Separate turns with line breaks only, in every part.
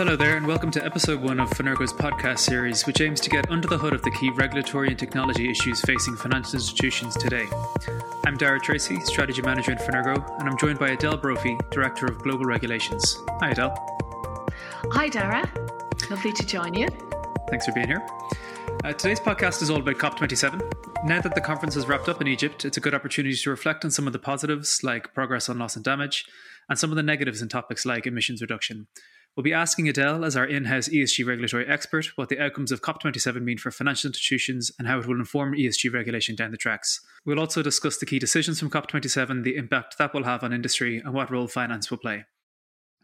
Hello there, and welcome to episode one of Fenergo's podcast series, which aims to get under the hood of the key regulatory and technology issues facing financial institutions today. I'm Dara Tracy, Strategy Manager in Fenergo, and I'm joined by Adele Brophy, Director of Global Regulations. Hi, Adele.
Hi, Dara. Lovely to join you.
Thanks for being here. Uh, today's podcast is all about COP27. Now that the conference has wrapped up in Egypt, it's a good opportunity to reflect on some of the positives, like progress on loss and damage, and some of the negatives in topics like emissions reduction. We'll be asking Adele, as our in house ESG regulatory expert, what the outcomes of COP27 mean for financial institutions and how it will inform ESG regulation down the tracks. We'll also discuss the key decisions from COP27, the impact that will have on industry, and what role finance will play.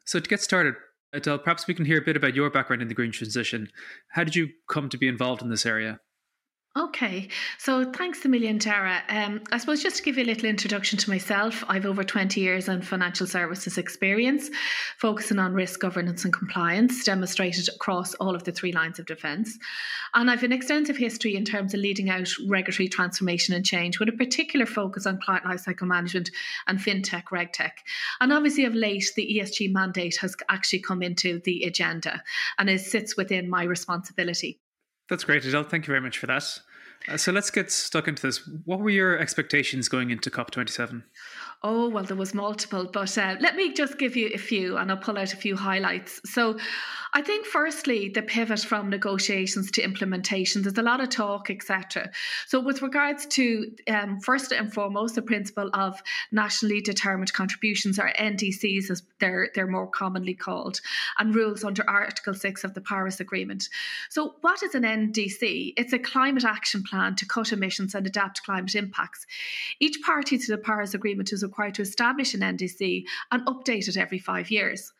So, to get started, Adele, perhaps we can hear a bit about your background in the green transition. How did you come to be involved in this area?
Okay, so thanks a million, Dara. Um, I suppose just to give you a little introduction to myself, I've over 20 years in financial services experience, focusing on risk governance and compliance, demonstrated across all of the three lines of defence. And I've an extensive history in terms of leading out regulatory transformation and change, with a particular focus on client lifecycle management and fintech, regtech. And obviously, of late, the ESG mandate has actually come into the agenda and it sits within my responsibility.
That's great, Adele. Thank you very much for that. Uh, so let's get stuck into this. What were your expectations going into COP27?
Oh, well, there was multiple, but uh, let me just give you a few and I'll pull out a few highlights. So, I think, firstly, the pivot from negotiations to implementation, there's a lot of talk, etc. So, with regards to um, first and foremost, the principle of nationally determined contributions, or NDCs as they're, they're more commonly called, and rules under Article 6 of the Paris Agreement. So, what is an NDC? It's a climate action plan to cut emissions and adapt climate impacts. Each party to the Paris Agreement is required to establish an NDC and update it every five years.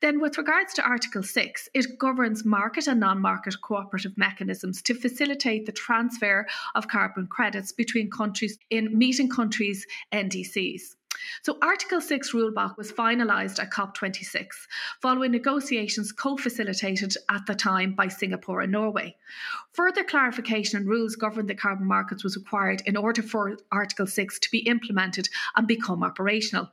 Then, with regards to Article 6, it governs market and non market cooperative mechanisms to facilitate the transfer of carbon credits between countries in meeting countries' NDCs. So, Article 6 rulebook was finalised at COP26 following negotiations co facilitated at the time by Singapore and Norway. Further clarification and rules governing the carbon markets was required in order for Article 6 to be implemented and become operational.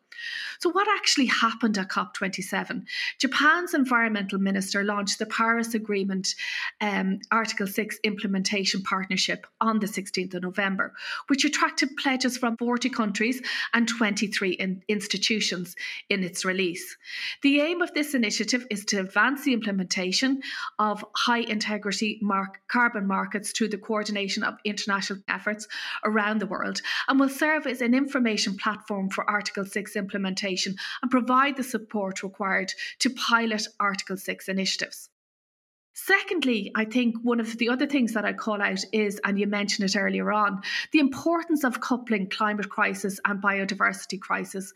So, what actually happened at COP27? Japan's environmental minister launched the Paris Agreement um, Article 6 implementation partnership on the 16th of November, which attracted pledges from 40 countries and 23 in institutions in its release. The aim of this initiative is to advance the implementation of high integrity carbon markets through the coordination of international efforts around the world and will serve as an information platform for Article 6 implementation and provide the support required to pilot Article 6 initiatives. Secondly, I think one of the other things that I call out is, and you mentioned it earlier on, the importance of coupling climate crisis and biodiversity crisis.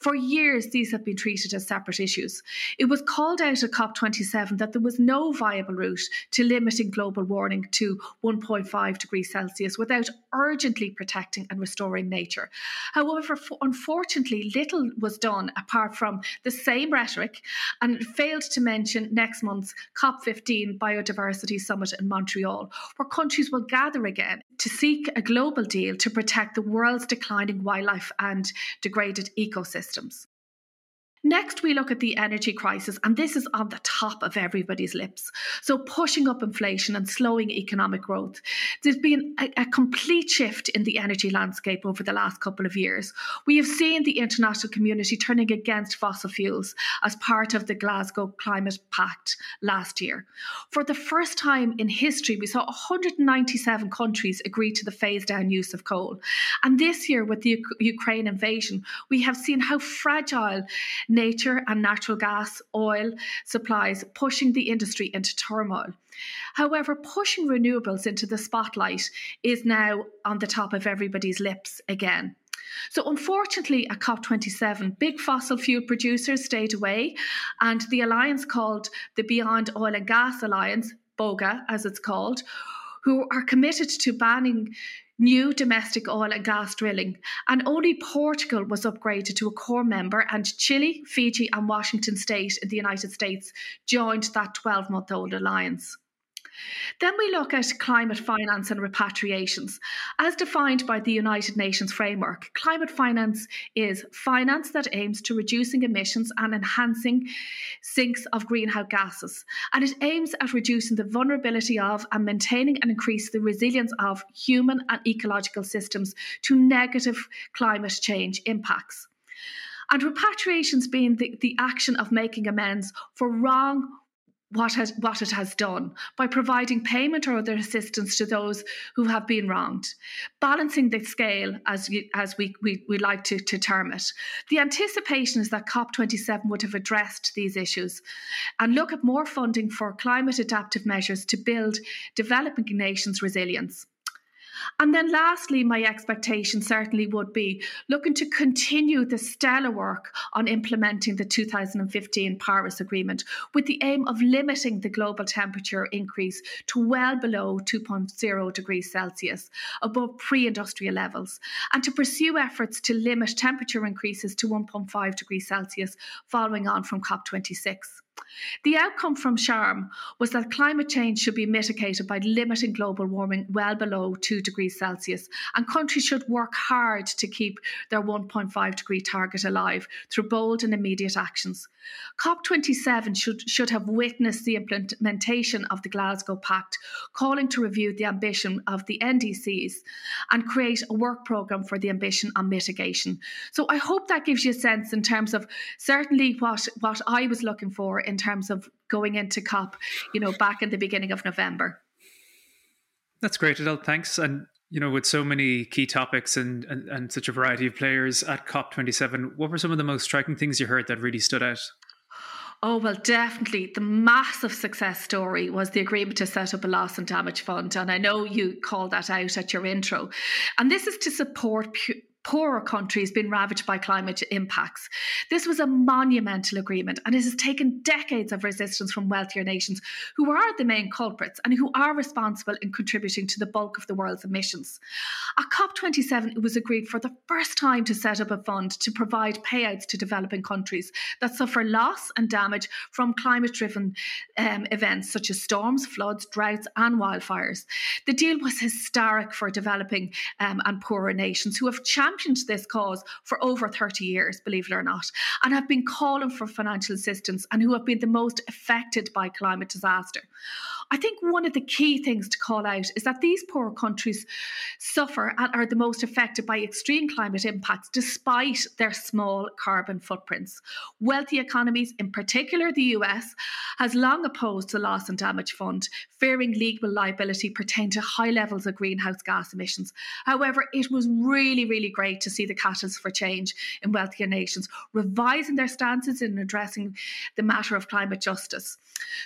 For years, these have been treated as separate issues. It was called out at COP27 that there was no viable route to limiting global warming to 1.5 degrees Celsius without urgently protecting and restoring nature. However, unfortunately, little was done apart from the same rhetoric and failed to mention next month's COP15 Biodiversity Summit in Montreal, where countries will gather again to seek a global deal to protect the world's declining wildlife and degraded ecosystems systems. Next, we look at the energy crisis, and this is on the top of everybody's lips. So, pushing up inflation and slowing economic growth. There's been a, a, complete shift in the energy landscape over the last couple of years. We have seen the international community turning against fossil fuels as part of the Glasgow Climate Pact last year. For the first time in history, we saw 197 countries agree to the phase down use of coal. And this year, with the U- Ukraine invasion, we have seen how fragile nature and natural gas, oil supplies, pushing the industry into turmoil. However, pushing renewables into the spotlight is now on the top of everybody's lips again. So, unfortunately, at COP27, big fossil fuel producers stayed away, and the alliance called the Beyond Oil and Gas Alliance, BOGA as it's called, who are committed to banning new domestic oil and gas drilling, and only Portugal was upgraded to a core member, and Chile, Fiji, and Washington State in the United States joined that 12 month old alliance. Then we look at climate finance and repatriations. As defined by the United Nations framework, climate finance is finance that aims to reducing emissions and enhancing sinks of greenhouse gases. And it aims at reducing the vulnerability of and maintaining and increase the resilience of human and ecological systems to negative climate change impacts. And repatriations being the, the action of making amends for wrong what has what it has done by providing payment or other assistance to those who have been wronged, balancing the scale as as we, we we like to, to term it. The anticipation is that COP27 would have addressed these issues and look at more funding for climate adaptive measures to build developing nations' resilience. And then, lastly, my expectation certainly would be looking to continue the stellar work on implementing the 2015 Paris Agreement with the aim of limiting the global temperature increase to well below 2.0 degrees Celsius, above pre industrial levels, and to pursue efforts to limit temperature increases to 1.5 degrees Celsius following on from COP26. The outcome from Sharm was that climate change should be mitigated by limiting global warming well below 2 degrees Celsius, and countries should work hard to keep their 1.5 degree target alive through bold and immediate actions. COP27 should, should have witnessed the implementation of the Glasgow Pact, calling to review the ambition of the NDCs and create a work programme for the ambition on mitigation. So I hope that gives you a sense in terms of certainly what, what I was looking for in terms of going into COP, you know, back in the beginning of November.
That's great, Adele. Thanks. And you know, with so many key topics and, and, and such a variety of players at COP27, what were some of the most striking things you heard that really stood out?
Oh, well, definitely. The massive success story was the agreement to set up a loss and damage fund. And I know you called that out at your intro. And this is to support pu- poorer countries been ravaged by climate impacts. This was a monumental agreement and it has taken decades of resistance from wealthier nations who are the main culprits and who are responsible in contributing to the bulk of the world's emissions. At COP27, it was agreed for the first time to set up a fund to provide payouts to developing countries that suffer loss and damage from climate driven um, events such as storms, floods, droughts, and wildfires. The deal was historic for developing um, and poorer nations who have championed championed this cause for over 30 years, believe it or not, and have been calling for financial assistance and who have been the most affected by climate disaster. I think one of the key things to call out is that these poor countries suffer and are the most affected by extreme climate impacts despite their small carbon footprints. Wealthy economies, in particular the US, has long opposed the loss and damage fund, fearing legal liability pertain to high levels of greenhouse gas emissions. However, it was really, really great great to see the catalyst for change in wealthier nations revising their stances in addressing the matter of climate justice.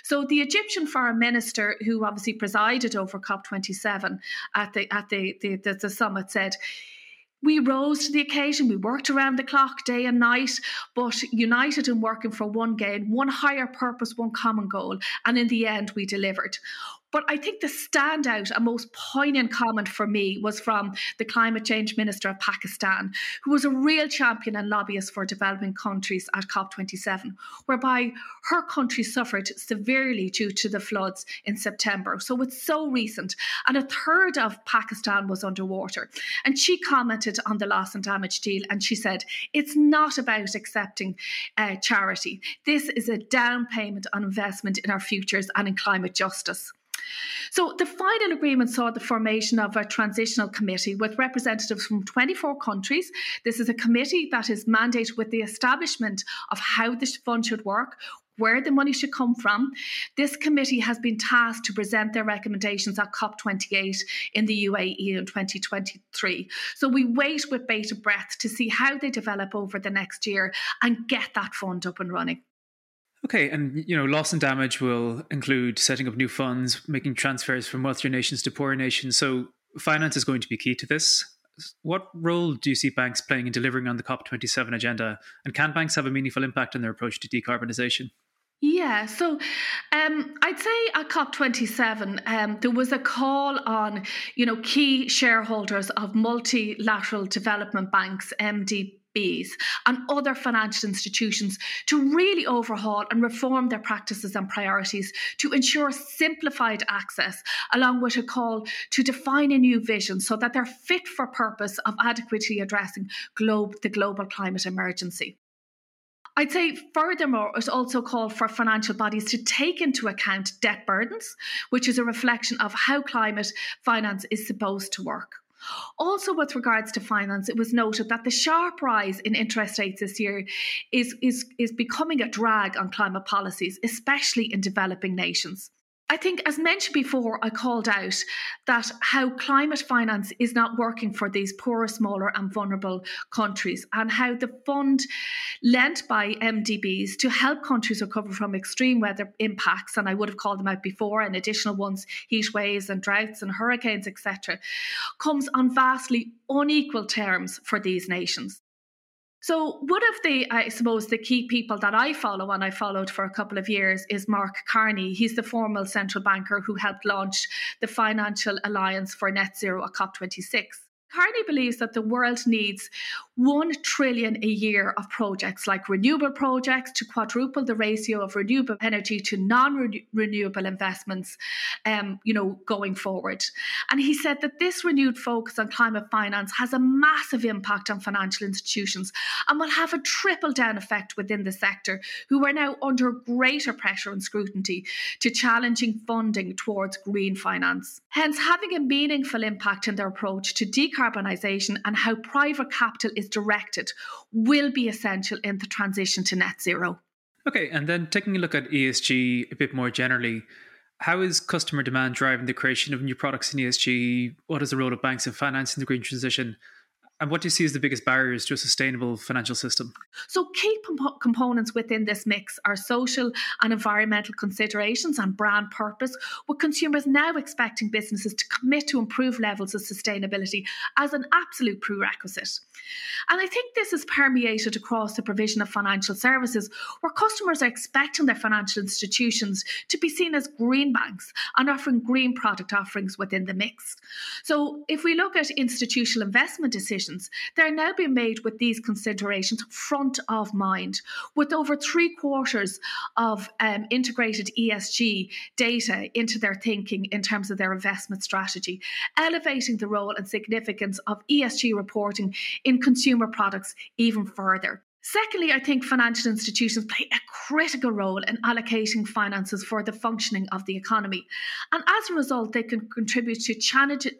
So the Egyptian foreign minister, who obviously presided over COP27 at the at the, the, the, the summit, said we rose to the occasion. We worked around the clock day and night, but united in working for one gain, one higher purpose, one common goal. And in the end, we delivered. But I think the standout and most poignant comment for me was from the climate change minister of Pakistan, who was a real champion and lobbyist for developing countries at COP27, whereby her country suffered severely due to the floods in September. So it's so recent. And a third of Pakistan was underwater. And she commented on the loss and damage deal and she said, it's not about accepting uh, charity. This is a down payment on investment in our futures and in climate justice. So the final agreement saw the formation of a transitional committee with representatives from 24 countries. This is a committee that is mandated with the establishment of how this fund should work, where the money should come from. This committee has been tasked to present their recommendations at COP28 in the UAE in 2023. So we wait with bated breath to see how they develop over the next year and get that fund up and running.
Okay, and you know, loss and damage will include setting up new funds, making transfers from wealthier nations to poorer nations. So finance is going to be key to this. What role do you see banks playing in delivering on the COP27 agenda? And can banks have a meaningful impact on their approach to decarbonisation?
Yeah, so um, I'd say at COP27, um, there was a call on, you know, key shareholders of multilateral development banks, MD, And other financial institutions to really overhaul and reform their practices and priorities to ensure simplified access, along with a call to define a new vision so that they're fit for purpose of adequately addressing globe, the global climate emergency. I'd say, furthermore, it also called for financial bodies to take into account debt burdens, which is a reflection of how climate finance is supposed to work. Also, with regards to finance, it was noted that the sharp rise in interest rates this year is, is, is becoming a drag on climate policies, especially in developing nations. I think, as mentioned before, I called out that how climate finance is not working for these poorer, smaller, and vulnerable countries, and how the fund lent by MDBs to help countries recover from extreme weather impacts, and I would have called them out before, and additional ones, heat waves and droughts and hurricanes, etc., comes on vastly unequal terms for these nations. So, one of the, I suppose, the key people that I follow and I followed for a couple of years is Mark Carney. He's the former central banker who helped launch the Financial Alliance for Net Zero at COP26. Carney believes that the world needs 1 trillion a year of projects like renewable projects to quadruple the ratio of renewable energy to non-renewable investments um, you know going forward. And he said that this renewed focus on climate finance has a massive impact on financial institutions and will have a triple down effect within the sector who are now under greater pressure and scrutiny to challenging funding towards green finance. Hence having a meaningful impact in their approach to decarbonization decarbonisation and how private capital is directed will be essential in the transition to net zero.
Okay, and then taking a look at ESG a bit more generally, how is customer demand driving the creation of new products in ESG? What is the role of banks in financing the green transition? And what do you see as the biggest barriers to a sustainable financial system?
So, key comp- components within this mix are social and environmental considerations and brand purpose, with consumers now expecting businesses to commit to improved levels of sustainability as an absolute prerequisite. And I think this is permeated across the provision of financial services, where customers are expecting their financial institutions to be seen as green banks and offering green product offerings within the mix. So, if we look at institutional investment decisions, decisions, they're now being made with these considerations front of mind, with over three quarters of um, integrated ESG data into their thinking in terms of their investment strategy, elevating the role and significance of ESG reporting in consumer products even further. Secondly, I think financial institutions play a critical role in allocating finances for the functioning of the economy. And as a result, they can contribute to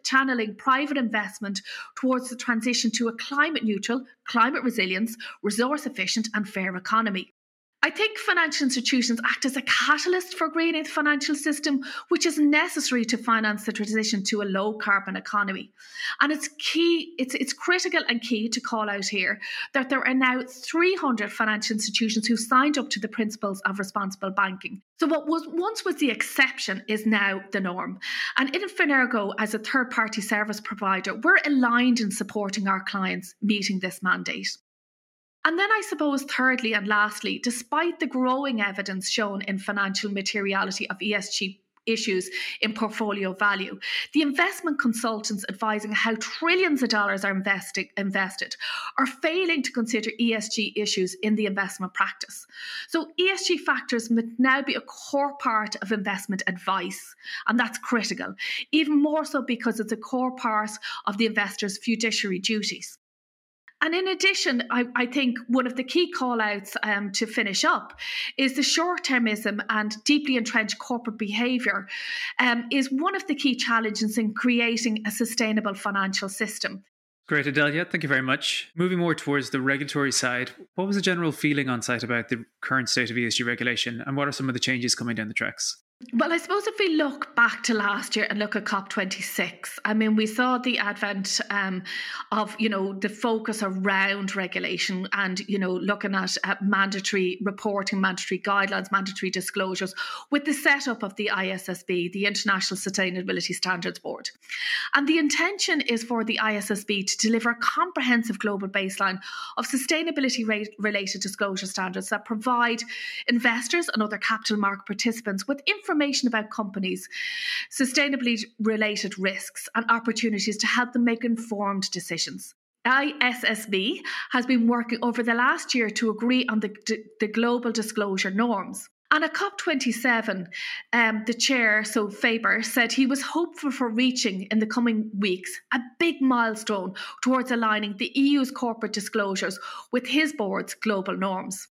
channeling private investment towards the transition to a climate neutral, climate resilience, resource efficient, and fair economy. I think financial institutions act as a catalyst for greening the financial system, which is necessary to finance the transition to a low carbon economy. And it's key, it's, it's critical and key to call out here that there are now 300 financial institutions who signed up to the principles of responsible banking. So what was once was the exception is now the norm. And in Fenergo, as a third party service provider, we're aligned in supporting our clients meeting this mandate. And then, I suppose, thirdly and lastly, despite the growing evidence shown in financial materiality of ESG issues in portfolio value. The investment consultants advising how trillions of dollars are invested, are failing to consider ESG issues in the investment practice. So, ESG factors must now be a core part of investment advice, and that's critical, even more so because it's a core part of the investor's fiduciary duties. And in addition, I, I, think one of the key call outs um, to finish up is the short termism and deeply entrenched corporate behaviour um, is one of the key challenges in creating a sustainable financial system.
Great, Adelia. Thank you very much. Moving more towards the regulatory side, what was the general feeling on site about the current state of ESG regulation and what are some of the changes coming down the tracks?
Well, I suppose if we look back to last year and look at COP26, I mean, we saw the advent um, of, you know, the focus around regulation and, you know, looking at uh, mandatory reporting, mandatory guidelines, mandatory disclosures with the setup of the ISSB, the International Sustainability Standards Board. And the intention is for the ISSB to deliver a comprehensive global baseline of sustainability related disclosure standards that provide investors and other capital market participants with information information about companies, sustainably related risks, and opportunities to help them make informed decisions. ISSB has been working over the last year to agree on the, the global disclosure norms. And at COP27, um, the chair, so Faber, said he was hopeful for reaching in the coming weeks a big milestone towards aligning the EU's corporate disclosures with his board's global norms.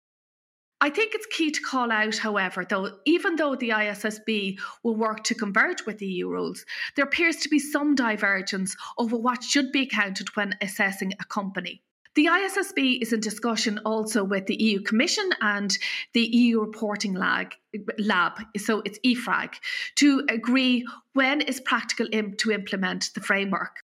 I think it's key to call out, however, though, even though the ISSB will work to converge with EU rules, there appears to be some divergence over what should be accounted when assessing a company. The ISSB is in discussion also with the EU Commission and the EU Reporting Lag, Lab, so it's EFRAG, to agree when is practical to implement the framework.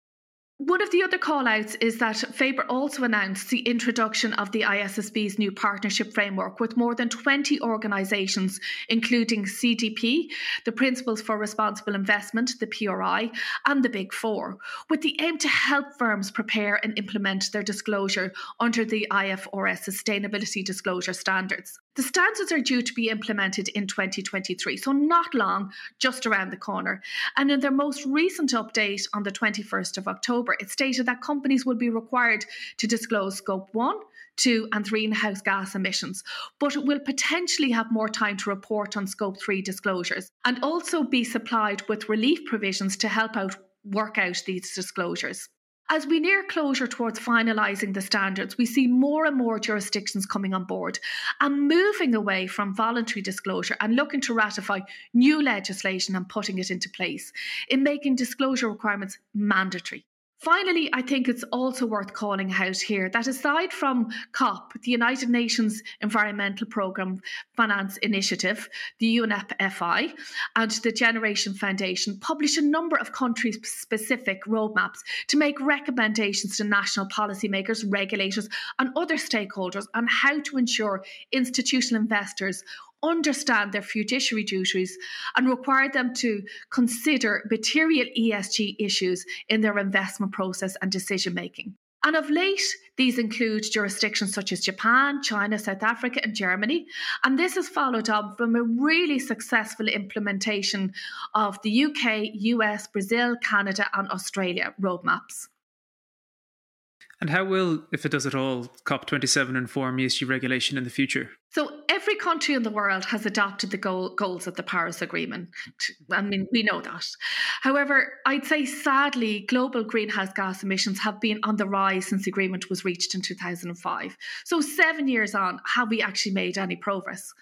One of the other callouts is that Faber also announced the introduction of the ISSB's new partnership framework with more than 20 organisations, including CDP, the Principles for Responsible Investment, the PRI, and the Big Four, with the aim to help firms prepare and implement their disclosure under the IFRS Sustainability Disclosure Standards. The standards are due to be implemented in 2023, so not long, just around the corner. And in their most recent update on the 21st of October, it stated that companies will be required to disclose scope one, two, and three greenhouse gas emissions, but will potentially have more time to report on scope three disclosures and also be supplied with relief provisions to help out work out these disclosures. As we near closure towards finalising the standards, we see more and more jurisdictions coming on board and moving away from voluntary disclosure and looking to ratify new legislation and putting it into place in making disclosure requirements mandatory. Finally, I think it's also worth calling out here that aside from COP, the United Nations Environmental Programme Finance Initiative, the UNEP-FI, and the Generation Foundation publish a number of country specific roadmaps to make recommendations to national policymakers, regulators, and other stakeholders on how to ensure institutional investors understand their fiduciary duties and require them to consider material ESG issues in their investment process and decision making. And of late, these include jurisdictions such as Japan, China, South Africa, and Germany. And this is followed up from a really successful implementation of the UK, US, Brazil, Canada, and Australia roadmaps.
And how will, if it does at all, COP27 inform ESG regulation in the future?
So, every country in the world has adopted the goal, goals of the Paris Agreement. I mean, we know that. However, I'd say sadly, global greenhouse gas emissions have been on the rise since the agreement was reached in 2005. So, seven years on, have we actually made any progress?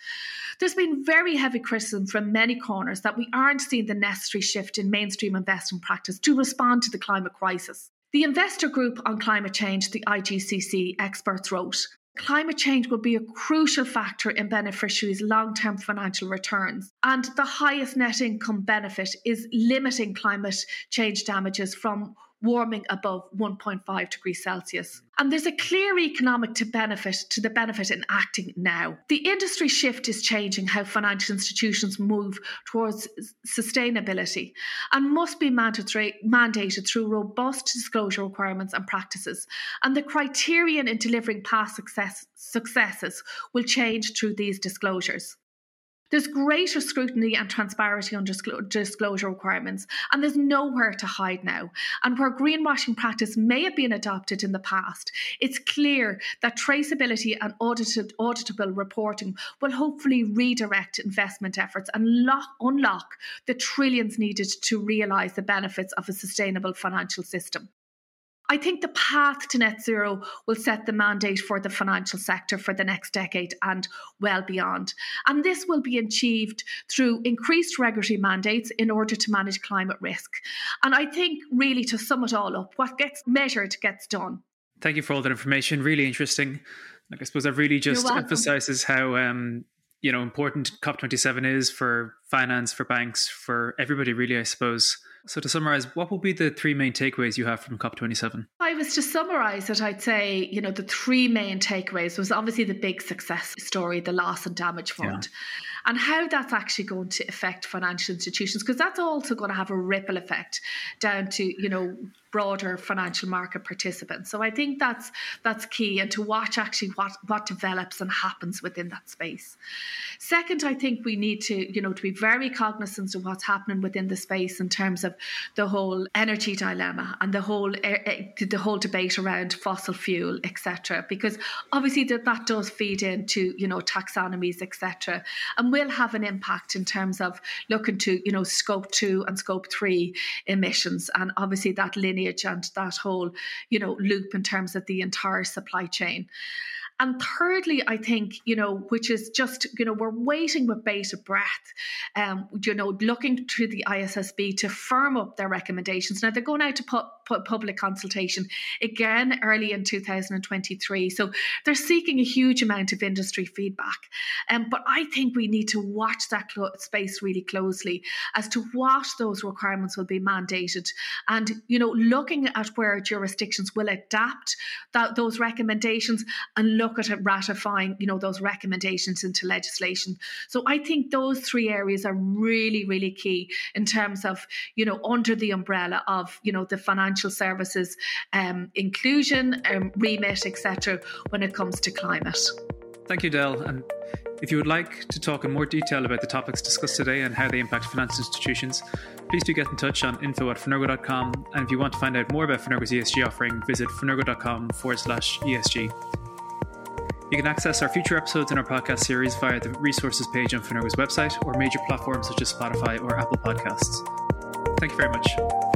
There's been very heavy criticism from many corners that we aren't seeing the necessary shift in mainstream investment practice to respond to the climate crisis. The investor group on climate change, the IGCC experts wrote Climate change will be a crucial factor in beneficiaries' long term financial returns. And the highest net income benefit is limiting climate change damages from warming above 1.5 degrees Celsius. And there's a clear economic to benefit to the benefit in acting now. The industry shift is changing how financial institutions move towards sustainability and must be mandated through robust disclosure requirements and practices. And the criterion in delivering past success, successes will change through these disclosures. There's greater scrutiny and transparency on disclosure requirements, and there's nowhere to hide now. And where greenwashing practice may have been adopted in the past, it's clear that traceability and audited, auditable reporting will hopefully redirect investment efforts and lock, unlock the trillions needed to realise the benefits of a sustainable financial system. I think the path to net zero will set the mandate for the financial sector for the next decade and well beyond. And this will be achieved through increased regulatory mandates in order to manage climate risk. And I think, really, to sum it all up, what gets measured gets done.
Thank you for all that information. Really interesting. Like I suppose that really just emphasizes how um, you know important COP27 is for finance, for banks, for everybody. Really, I suppose. So, to summarize, what will be the three main takeaways you have from COP27?
I was to summarize it, I'd say, you know, the three main takeaways was obviously the big success story, the loss and damage fund. Yeah and how that's actually going to affect financial institutions because that's also going to have a ripple effect down to you know broader financial market participants. So I think that's that's key and to watch actually what what develops and happens within that space. Second, I think we need to, you know, to be very cognizant of what's happening within the space in terms of the whole energy dilemma and the whole eh, eh, the whole debate around fossil fuel, etc. Because obviously that, that does feed into, you know, taxonomies, etc. And will have an impact in terms of looking to, you know, scope two and scope three emissions. And obviously that lineage and that whole, you know, loop in terms of the entire supply chain. And thirdly, I think, you know, which is just, you know, we're waiting with bated breath, um, you know, looking to the ISSB to firm up their recommendations. Now, they're going out to put, public consultation again early in 2023. So they're seeking a huge amount of industry feedback. Um, but I think we need to watch that clo- space really closely as to what those requirements will be mandated and, you know, looking at where jurisdictions will adapt that, those recommendations and look look at ratifying, you know, those recommendations into legislation. So I think those three areas are really, really key in terms of, you know, under the umbrella of, you know, the financial services um, inclusion, um, remit, etc. when it comes to climate.
Thank you, Del. And if you would like to talk in more detail about the topics discussed today and how they impact financial institutions, please do get in touch on info at. And if you want to find out more about Fenergo's ESG offering, visit fenergo.com forward slash ESG. You can access our future episodes in our podcast series via the resources page on Fenergo's website or major platforms such as Spotify or Apple Podcasts. Thank you very much.